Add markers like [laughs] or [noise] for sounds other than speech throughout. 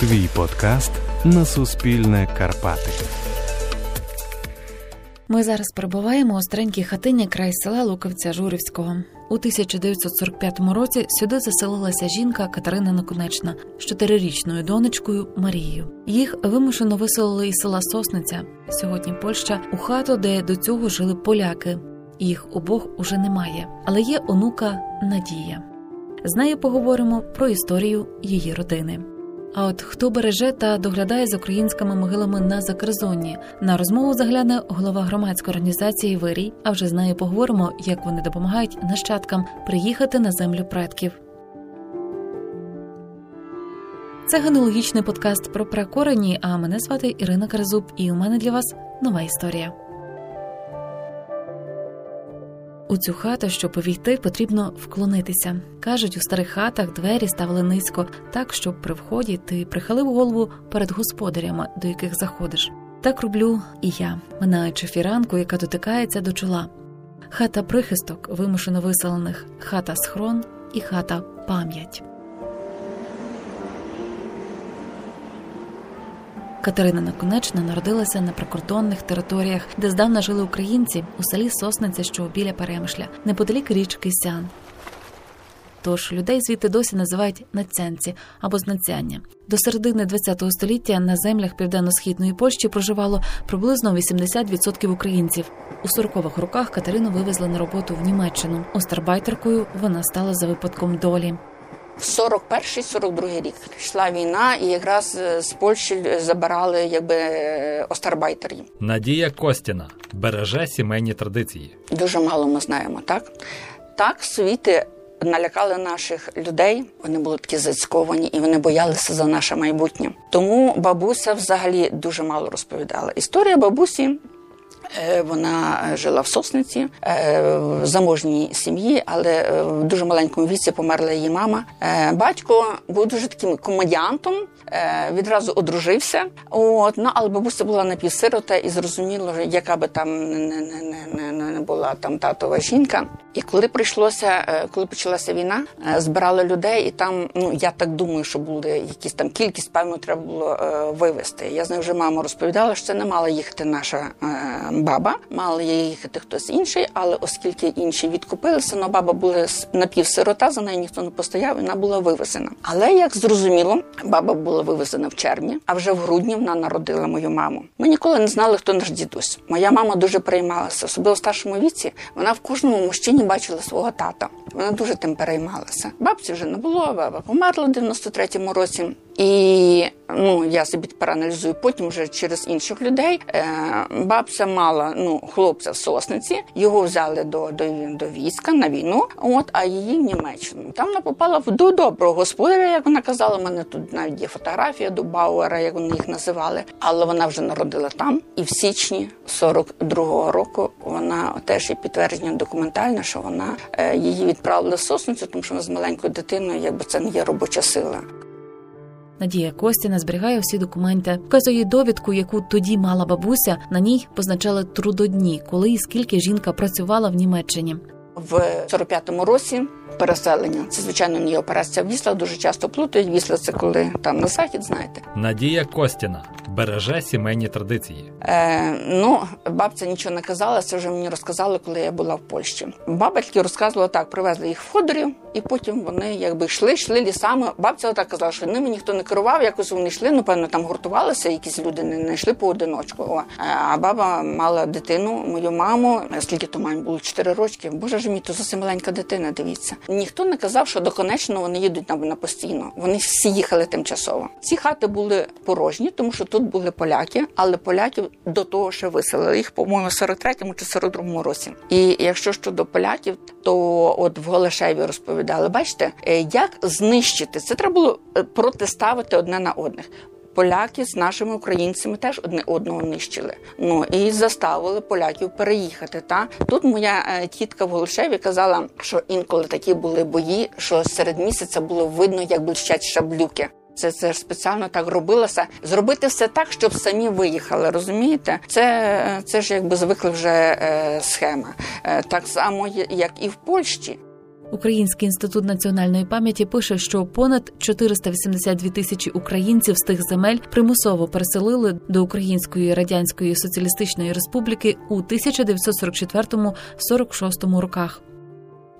Твій подкаст на Суспільне Карпати. Ми зараз перебуваємо у старенькій хатині край села Луковця Журівського. У 1945 році сюди заселилася жінка Катерина Наконечна з чотирирічною донечкою Марією. Їх вимушено виселили із села Сосниця, сьогодні Польща, у хату, де до цього жили поляки. Їх обох уже немає, але є онука Надія. З нею поговоримо про історію її родини. А от хто береже та доглядає з українськими могилами на Закерзонні? На розмову загляне голова громадської організації Вирій. А вже з нею поговоримо, як вони допомагають нащадкам приїхати на землю предків. Це генеалогічний подкаст про пракорені. А мене звати Ірина Каразуб, і у мене для вас нова історія. У цю хату, щоб увійти, потрібно вклонитися. Кажуть, у старих хатах двері ставили низько, так щоб при вході ти прихилив голову перед господарями, до яких заходиш. Так роблю і я, минаючи фіранку, яка дотикається до чола. Хата прихисток вимушено виселених, хата схрон і хата пам'ять. Катерина Наконечна народилася на прикордонних територіях, де здавна жили українці у селі Сосниця, що біля Перемишля, неподалік річки Сян. Тож людей звідти досі називають нацянці або знацяння. До середини ХХ століття на землях південно-східної Польщі проживало приблизно 80% українців. У 40-х роках Катерину вивезли на роботу в Німеччину. Остарбайтеркою вона стала за випадком долі. В 41-42 рік йшла війна, і якраз е, з Польщі забирали якби е, остарбайтерів. Надія Костіна береже сімейні традиції. Дуже мало ми знаємо, так? Так, світи налякали наших людей. Вони були такі зацьковані і вони боялися за наше майбутнє. Тому бабуся взагалі дуже мало розповідала. Історія бабусі. Е, вона жила в сосниці е, в заможній сім'ї, але е, в дуже маленькому віці померла її мама. Батько був дуже таким комедіантом, відразу одружився. От ну, але бабуся була напівсирота і зрозуміло, яка би там не не, не, не була там татова жінка. І коли прийшлося, коли почалася війна, збирали людей, і там ну я так думаю, що були якісь там кількість, певно, треба було вивезти. Я з нею вже мама розповідала, що це не мала їхати наша баба, мали їхати хтось інший, але оскільки інші відкупилися, ну баба була напівсирота, за нею ніхто не постояв, вона була вивезена. Але як зрозуміло, баба була вивезена в червні, а вже в грудні вона народила мою маму. Ми ніколи не знали, хто наш дідусь. Моя мама дуже переймалася, особливо в старшому віці. Вона в кожному мужчині бачила свого тата. Вона дуже тим переймалася. Бабці вже не було, баба померла в 93-му році. І ну я собі проаналізую потім вже через інших людей. Е, Бабця мала ну хлопця в сосниці, його взяли до до, до війська на війну. От а її в Німеччину. Там вона попала в до доброго господаря, як вона казала. У мене тут навіть є фотографія до Бауера, як вони їх називали. Але вона вже народила там. І в січні 42-го року вона теж є підтвердження документальне, що вона е, її відправили в сосницю, тому що вона з маленькою дитиною, якби це не є робоча сила. Надія Костіна зберігає всі документи, вказує довідку, яку тоді мала бабуся. На ній позначали трудодні, коли і скільки жінка працювала в Німеччині. В 45-му році переселення це звичайно не є операція Вісла. Дуже часто плутають Вісла. Це коли там на захід, знаєте. Надія Костіна береже сімейні традиції. Е, Ну, бабця нічого не казала. Це вже мені розказали, коли я була в Польщі. Баба тільки розказувала так: привезли їх в Ходорів, і потім вони якби йшли, йшли лісами. Бабця так казала, що ними ніхто не керував. Якось вони йшли. Ну, певно, там гуртувалися. Якісь люди не, не йшли поодиночку. О, а баба мала дитину, мою маму. Скільки то мамі було 4 рочки. Боже ж мій, то зовсім маленька дитина. Дивіться. Ніхто не казав, що доконечно вони їдуть на, постійно. Вони всі їхали тимчасово. Ці хати були порожні, тому що тут були поляки, але поляків до того ще виселили їх, по-моєму, в 43-му чи 42-му році. І якщо щодо поляків, то от в Голешеві розповідали, бачите, е, як знищити це треба було е, протиставити одне на одних. Поляки з нашими українцями теж одне одного нищили. Ну і заставили поляків переїхати. Та тут моя е, тітка в Голшеві казала, що інколи такі були бої, що серед місяця було видно, як блищать шаблюки. Це це ж спеціально так робилося. Зробити все так, щоб самі виїхали. Розумієте? Це це ж якби звикли вже е, схема. Е, так само, як і в Польщі. Український інститут національної пам'яті пише, що понад 482 тисячі українців з тих земель примусово переселили до Української радянської соціалістичної республіки у 1944-46 роках.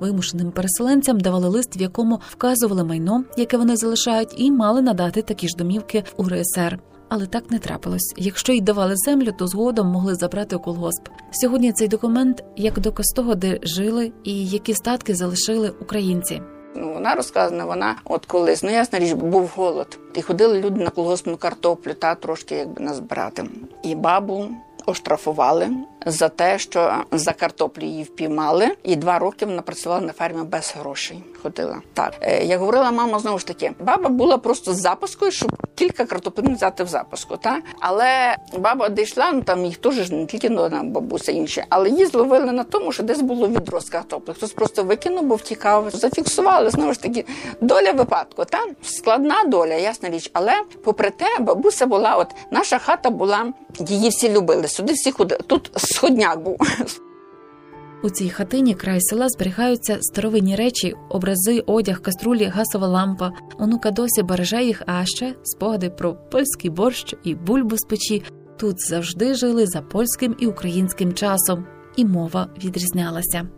Вимушеним переселенцям давали лист, в якому вказували майно, яке вони залишають, і мали надати такі ж домівки в УРСР. Але так не трапилось. Якщо й давали землю, то згодом могли забрати у колгосп. Сьогодні цей документ як доказ того, де жили і які статки залишили українці. Ну, вона розказана, вона от колись, ну ясна річ, був голод. І ходили люди на колгоспну картоплю, та трошки якби назбирати. І бабу оштрафували за те, що за картоплю її впіймали, і два роки вона працювала на фермі без грошей. Ходила так. Е, Як говорила мама, знову ж таки, баба була просто з запаскою, щоб кілька картоплин взяти в запаску. Та але баба дійшла, ну там їх теж не тільки ну, бабуся інші, але її зловили на тому, що десь було відро з картопли. Хтось просто викинув, бо втікав. Зафіксували знову ж таки доля випадку. Та складна доля, ясна річ. Але попри те, бабуся була, от наша хата була, її всі любили. Сюди всі ходили. Тут сходняк був. У цій хатині край села зберігаються старовинні речі, образи, одяг, каструлі, гасова лампа. Онука досі береже їх, а ще спогади про польський борщ і бульбу з печі. Тут завжди жили за польським і українським часом, і мова відрізнялася.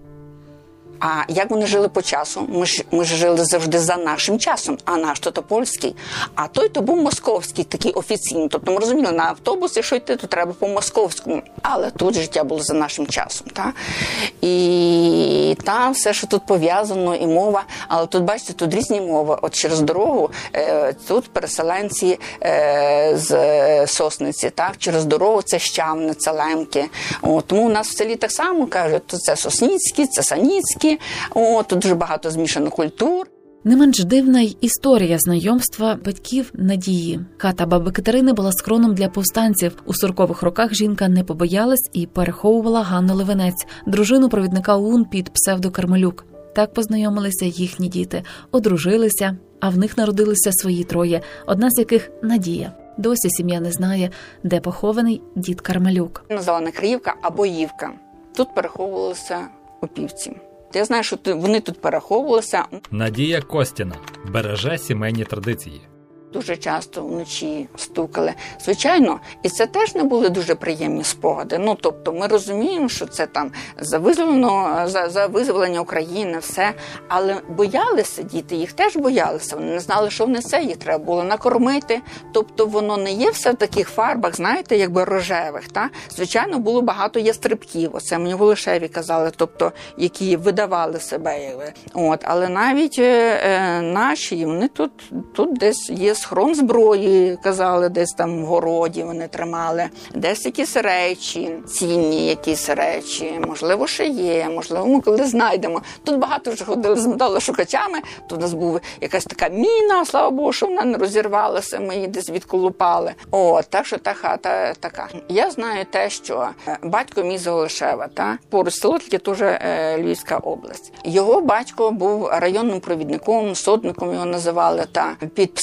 А як вони жили по часу? Ми ж ми ж жили завжди за нашим часом, а наш то, то польський. А той то був московський, такий офіційний. Тобто ми розуміли, на автобус, якщо йти, то треба по московському. Але тут життя було за нашим часом. Та? І там все, що тут пов'язано, і мова. Але тут, бачите, тут різні мови. От через дорогу е, тут переселенці е, з е, сосниці, так? через дорогу це щавни, це лемки. От, тому у нас в селі так само кажуть, то це Сосніцькі, це Саніцькі. О, тут дуже багато змішано культур. Не менш дивна й історія знайомства батьків Надії. Хата баби Катерини була скроном для повстанців. У сорокових роках жінка не побоялась і переховувала Ганну Левенець, дружину провідника ОУН під псевдо Кармелюк. Так познайомилися їхні діти, одружилися, а в них народилися свої троє, одна з яких Надія. Досі сім'я не знає, де похований дід Кармелюк. Названа Криївка або Ївка. Тут переховувалися опівці. Я знаю, що вони тут переховувалися. Надія Костіна береже сімейні традиції. Дуже часто вночі стукали. Звичайно, і це теж не були дуже приємні спогади. Ну тобто, ми розуміємо, що це там за визволено, за, за визволення України, все. Але боялися діти, їх теж боялися. Вони не знали, що внесе, їх треба було накормити. Тобто, воно не є все в таких фарбах, знаєте, якби рожевих. Та звичайно, було багато ястрибків. Оце мені Волошеві казали, тобто які видавали себе. От, але навіть е, е, наші вони тут, тут десь є схрон зброї, казали, десь там в городі вони тримали, десь якісь речі, цінні якісь речі, можливо, ще є, можливо, ми коли знайдемо. Тут багато вже ходили з металошукачами, тут у нас була якась така міна, слава Богу, що вона не розірвалася, ми її десь відколупали. О, так що та хата така. Я знаю те, що е, батько мій Золошева, та поруч село, тільки теж е, Львівська область. Його батько був районним провідником, сотником його називали та під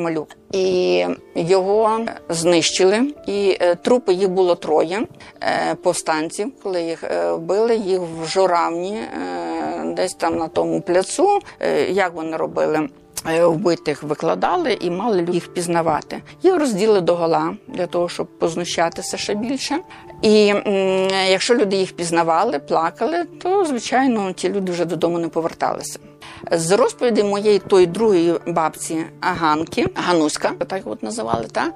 псевдокармелюк. І його знищили, і е, трупи їх було троє е, повстанців. Коли їх вбили, їх в журавні, е, десь там на тому пляцу. Е, як вони робили? Е, Вбитих викладали і мали їх пізнавати. Їх розділи до гола для того, щоб познущатися ще більше. І якщо люди їх пізнавали, плакали, то звичайно ті люди вже додому не поверталися. З розповіді моєї тої другої бабці Ганки, Гануська, так от називали, та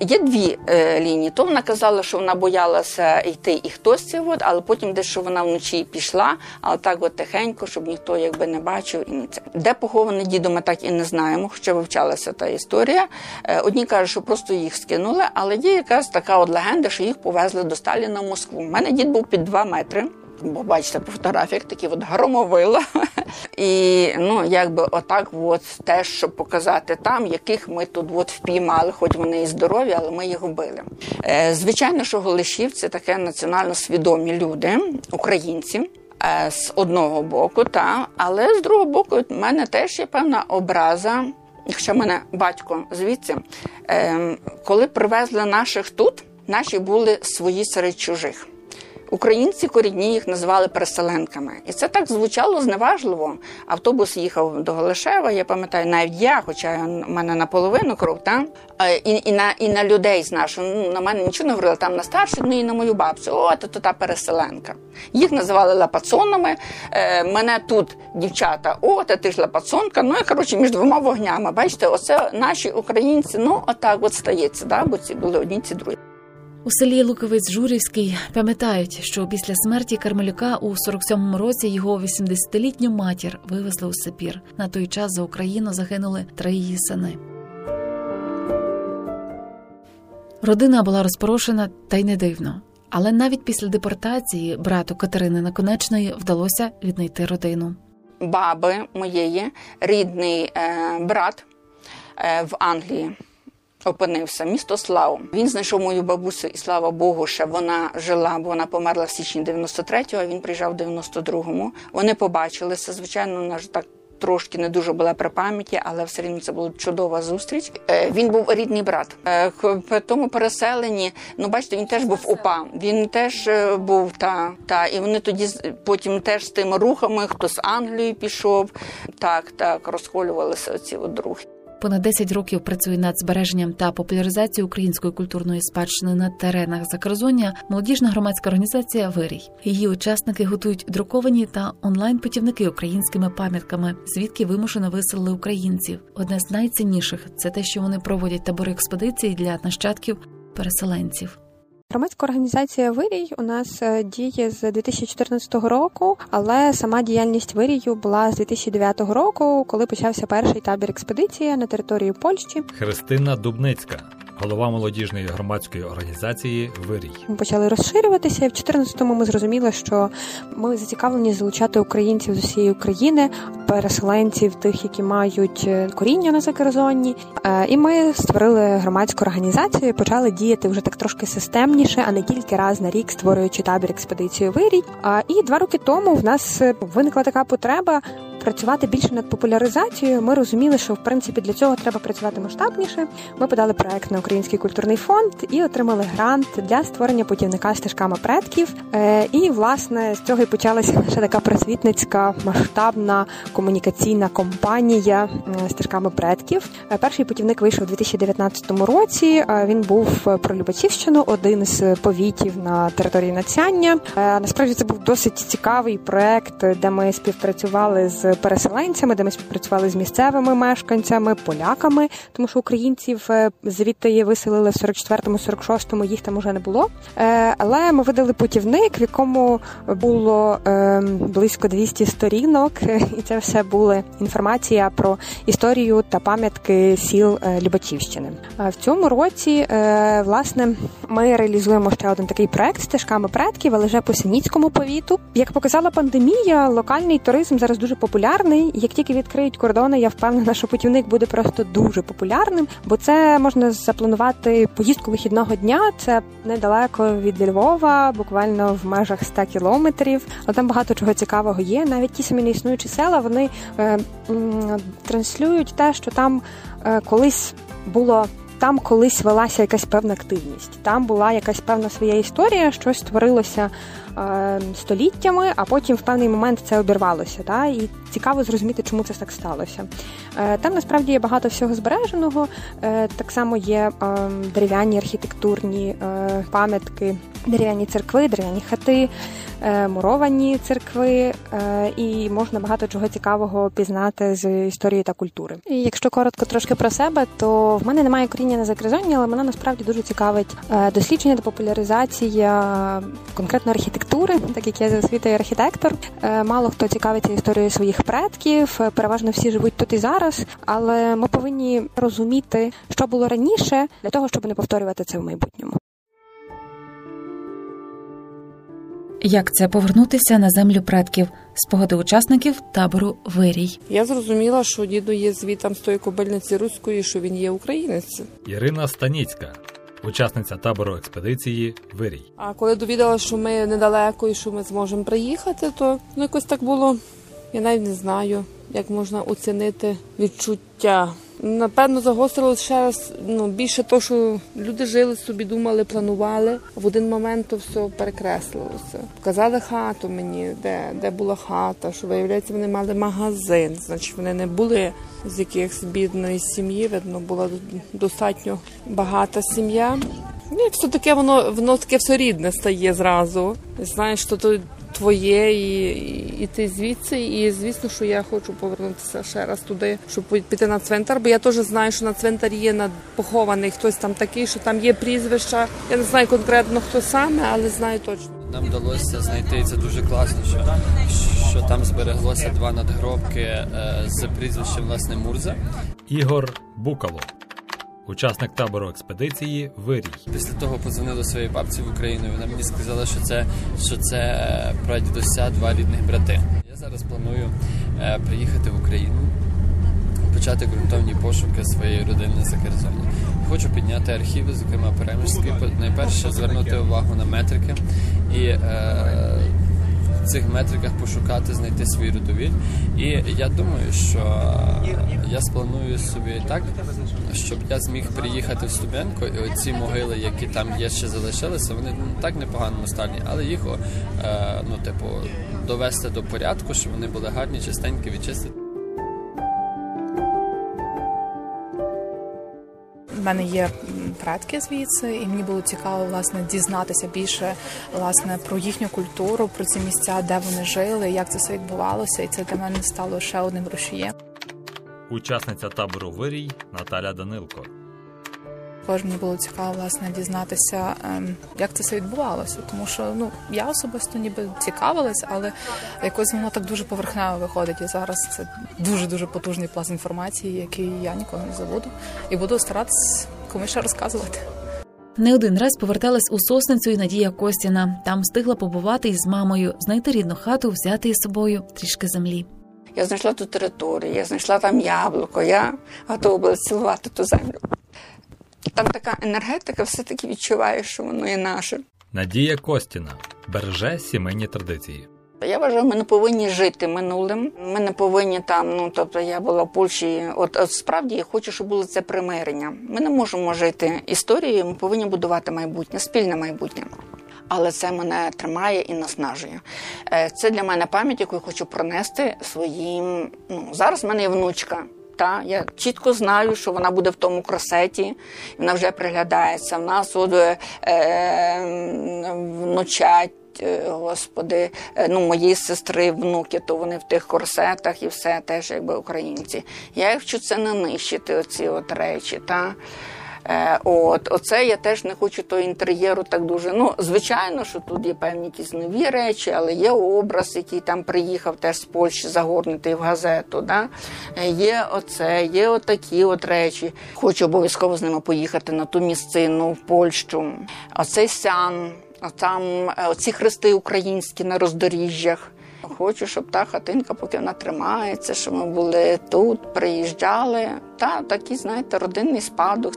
Є дві е, лінії. То вона казала, що вона боялася йти і хтось це, от, але потім десь що вона вночі пішла, але так от тихенько, щоб ніхто якби не бачив і не це. Де похований дідо, ми так і не знаємо, хоча вивчалася та історія. Е, одні кажуть, що просто їх скинули, але є якась така от легенда, що їх повезли до Сталіна в Москву. У мене дід був під два метри. Бо бачите, по фотографіях такі от громовила. І ну, якби отак, от теж, щоб показати там, яких ми тут от впіймали, хоч вони і здорові, але ми їх вбили. Е, звичайно, що Голишів це таке національно свідомі люди, українці. е, З одного боку, та але з другого боку, в мене теж є певна образа. Якщо мене батько звідси, е, коли привезли наших тут, наші були свої серед чужих. Українці корінні їх називали переселенками, і це так звучало зневажливо. Автобус їхав до Голешева. Я пам'ятаю, навіть я, хоча в мене наполовину кров, та і, і на і на людей з нашого ну, на мене нічого не говорили, там на старших, ну і на мою бабцю. О, то, то та переселенка. Їх називали лапацонами. Е, мене тут дівчата, о, та ти ж лапацонка. Ну і коротше між двома вогнями. Бачите, оце наші українці. Ну отак от стається, да, бо ці були одні ці другі. У селі Луковець Журівський пам'ятають, що після смерті Кармелюка у 47-му році його 80-літню матір вивезли у Сибір. На той час за Україну загинули три її сини. Родина була розпорошена, та й не дивно. Але навіть після депортації брату Катерини Наконечної вдалося віднайти родину. баби моєї рідний е, брат е, в Англії. Опинився місто Славу. Він знайшов мою бабусю, і слава Богу, ще вона жила, бо вона померла в січні 93-го, а він приїжджав в 92-му. Вони побачилися. Звичайно, вона ж так трошки не дуже була при пам'яті, але все рівно це була чудова зустріч. Е, Він був рідний брат. Е, По тому переселенні, ну бачите, він теж був УПА. Він теж е, був та, та і вони тоді потім теж з тими рухами, хто з Англії пішов, так, так, розхолювалися оці от рухи. Понад 10 років працює над збереженням та популяризацією української культурної спадщини на теренах Закордоння молодіжна громадська організація Вирій. Її учасники готують друковані та онлайн-путівники українськими пам'ятками, звідки вимушено виселили українців. Одне з найцінніших це те, що вони проводять табори експедицій для нащадків переселенців. Громадська організація Вирій у нас е, діє з 2014 року, але сама діяльність Вирію була з 2009 року, коли почався перший табір експедиція на території Польщі. Христина Дубницька, голова молодіжної громадської організації Вирій. Ми почали розширюватися. І в 2014-му ми зрозуміли, що ми зацікавлені залучати українців з усієї України, переселенців, тих, які мають е, коріння на Закерзонні. Е, І ми створили громадську організацію, почали діяти вже так трошки системніше, а не тільки раз на рік створюючи табір експедицію Вирій. А І два роки тому в нас е, виникла така потреба. Працювати більше над популяризацією. Ми розуміли, що в принципі для цього треба працювати масштабніше. Ми подали проект на Український культурний фонд і отримали грант для створення путівника стежками предків. Е, І власне з цього і почалася наша така просвітницька масштабна комунікаційна кампанія е, стежками предків. Е, Перший путівник вийшов у 2019 році. Він був про Любачівщину, один з повітів на території Нацяння. Насправді це був досить цікавий проект, де ми співпрацювали з переселенцями, де ми співпрацювали з місцевими мешканцями, поляками, тому що українців е, звідти виселили в 44-му, 46-му, їх там уже не було. Е, Але ми видали путівник, в якому було е, близько 200 сторінок, [laughs] і це все була інформація про історію та пам'ятки сіл Любачівщини. В цьому році, власне, ми реалізуємо ще один такий проект стежками предків, але вже по Синіцькому повіту. Як показала пандемія, локальний туризм зараз дуже популярний. Як тільки відкриють кордони, я впевнена, що путівник буде просто дуже популярним, бо це можна запланувати поїздку вихідного дня. Це недалеко від Львова, буквально в межах 100 кілометрів. Але там багато чого цікавого є. Навіть ті самі неіснуючі села вони е, м, транслюють те, що там е, колись було. Там колись велася якась певна активність. Там була якась певна своя історія, щось створилося століттями, а потім в певний момент це обірвалося. Та? І цікаво зрозуміти, чому це так сталося. Е, там насправді є багато всього збереженого. Е, так само є е, дерев'яні архітектурні е, пам'ятки, дерев'яні церкви, дерев'яні хати, е, муровані церкви, е, і можна багато чого цікавого пізнати з історії та культури. І якщо коротко трошки про себе, то в мене немає коріння на закризонні, але мене насправді дуже цікавить е, дослідження та популяризація конкретно архітектури, так як я за освітою архітектор. Е, Мало хто цікавиться історією своїх предків, е, переважно всі живуть тут і зараз, але ми повинні розуміти, що було раніше, для того, щоб не повторювати це в майбутньому. Як це повернутися на землю предків? Спогади учасників табору Вирій. Я зрозуміла, що діду є звітом з тої кобильниці руської, що він є українець. Ірина Станіцька, учасниця табору експедиції Вирій. А коли довідала, що ми недалеко і що ми зможемо приїхати, то ну якось так було. Я навіть не знаю, як можна оцінити відчуття. Напевно, загострилось ще раз ну, більше то, що люди жили собі, думали, планували. В один момент то все перекреслилося. Показали хату мені, де, де була хата, що виявляється, вони мали магазин. Значить, вони не були з якихось бідної сім'ї. Видно, була достатньо багата сім'я. Ну, і все таке воно воно таке все рідне стає зразу. Знаєш, що то твоє, і, і, і ти звідси. І звісно, що я хочу повернутися ще раз туди, щоб піти на цвинтар. Бо я теж знаю, що на цвинтарі є над- похований хтось там такий, що там є прізвища. Я не знаю конкретно хто саме, але знаю точно. Нам вдалося знайти і це дуже класно, що, що там збереглося два надгробки е, з прізвищем власне Мурза. Ігор Букало, учасник табору експедиції Вирій. Після того подзвонила своїй бабці в Україну. Вона мені сказала, що це що це е, прадідуся, два рідних брати. Я зараз планую е, приїхати в Україну, почати ґрунтовні пошуки своєї родини на Закерзоні. Хочу підняти архіви, зокрема переміжський. Найперше звернути увагу на метрики і е, цих метриках пошукати, знайти свій родовід. І я думаю, що я спланую собі так, щоб я зміг приїхати в Стубенко, і оці могили, які там є, ще залишилися, вони ну, так непоганому стані, але їх е, ну, типу, довести до порядку, щоб вони були гарні, чистенькі, відчистити. У мене є предки звідси, і мені було цікаво власне дізнатися більше власне про їхню культуру, про ці місця, де вони жили, як це все відбувалося, і це для мене стало ще одним рушієм. Учасниця табору Вирій Наталя Данилко. Також мені було цікаво власне дізнатися, ем, як це все відбувалося, тому що ну я особисто ніби цікавилась, але якось воно так дуже поверхнево виходить. І зараз це дуже дуже потужний пласт інформації, який я ніколи не забуду, і буду старатися комусь ще розказувати. Не один раз поверталась у сосницю і Надія Костіна. Там встигла побувати із мамою, знайти рідну хату, взяти із собою трішки землі. Я знайшла ту територію, я знайшла там яблуко, я готова була цілувати ту землю. Там така енергетика, все-таки відчуваєш, що воно є наше. Надія Костіна береже сімейні традиції. Я вважаю, ми не повинні жити минулим. Ми не повинні там. Ну тобто я була в Польщі. От, от справді я хочу, щоб було це примирення. Ми не можемо жити історією. Ми повинні будувати майбутнє, спільне майбутнє. Але це мене тримає і наснажує. Е, Це для мене пам'ять, яку я хочу пронести своїм. Ну зараз в мене є внучка. Та я чітко знаю, що вона буде в тому кросеті, вона вже приглядається. В нас от, е, е, внучать. Е, Господи, е, ну моєї сестри, внуки, то вони в тих корсетах і все теж якби українці. Я їх хочу це не нищити, оці от речі. Та? Е, От, оце я теж не хочу того інтер'єру так дуже. Ну, звичайно, що тут є певні якісь нові речі, але є образ, який там приїхав теж з Польщі, загорнутий в газету. Да? Є оце, є отакі от речі. Хочу обов'язково з ними поїхати на ту місцину в Польщу. Оцей сян, там е, оці хрести українські на роздоріжжях. Хочу, щоб та хатинка, поки вона тримається, щоб ми були тут, приїжджали. Та такий, знаєте, родинний спадок.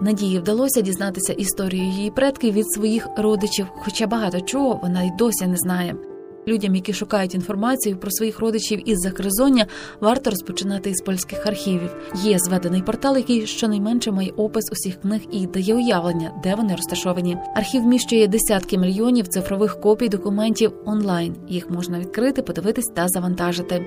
Надії вдалося дізнатися історію її предків від своїх родичів, хоча багато чого вона й досі не знає. Людям, які шукають інформацію про своїх родичів із Закризоння, варто розпочинати із польських архівів. Є зведений портал, який щонайменше має опис усіх книг і дає уявлення, де вони розташовані. Архів вміщує десятки мільйонів цифрових копій документів онлайн. Їх можна відкрити, подивитись та завантажити.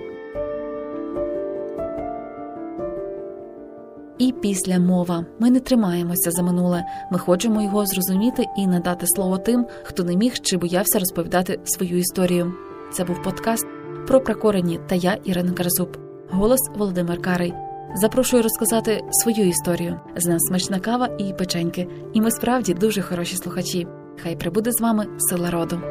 І після мова ми не тримаємося за минуле. Ми хочемо його зрозуміти і надати слово тим, хто не міг чи боявся розповідати свою історію. Це був подкаст про прокорені та я, Ірина Карасуп. Голос Володимир Карий. Запрошую розказати свою історію. З нас смачна кава і печеньки. І ми справді дуже хороші слухачі. Хай прибуде з вами сила роду.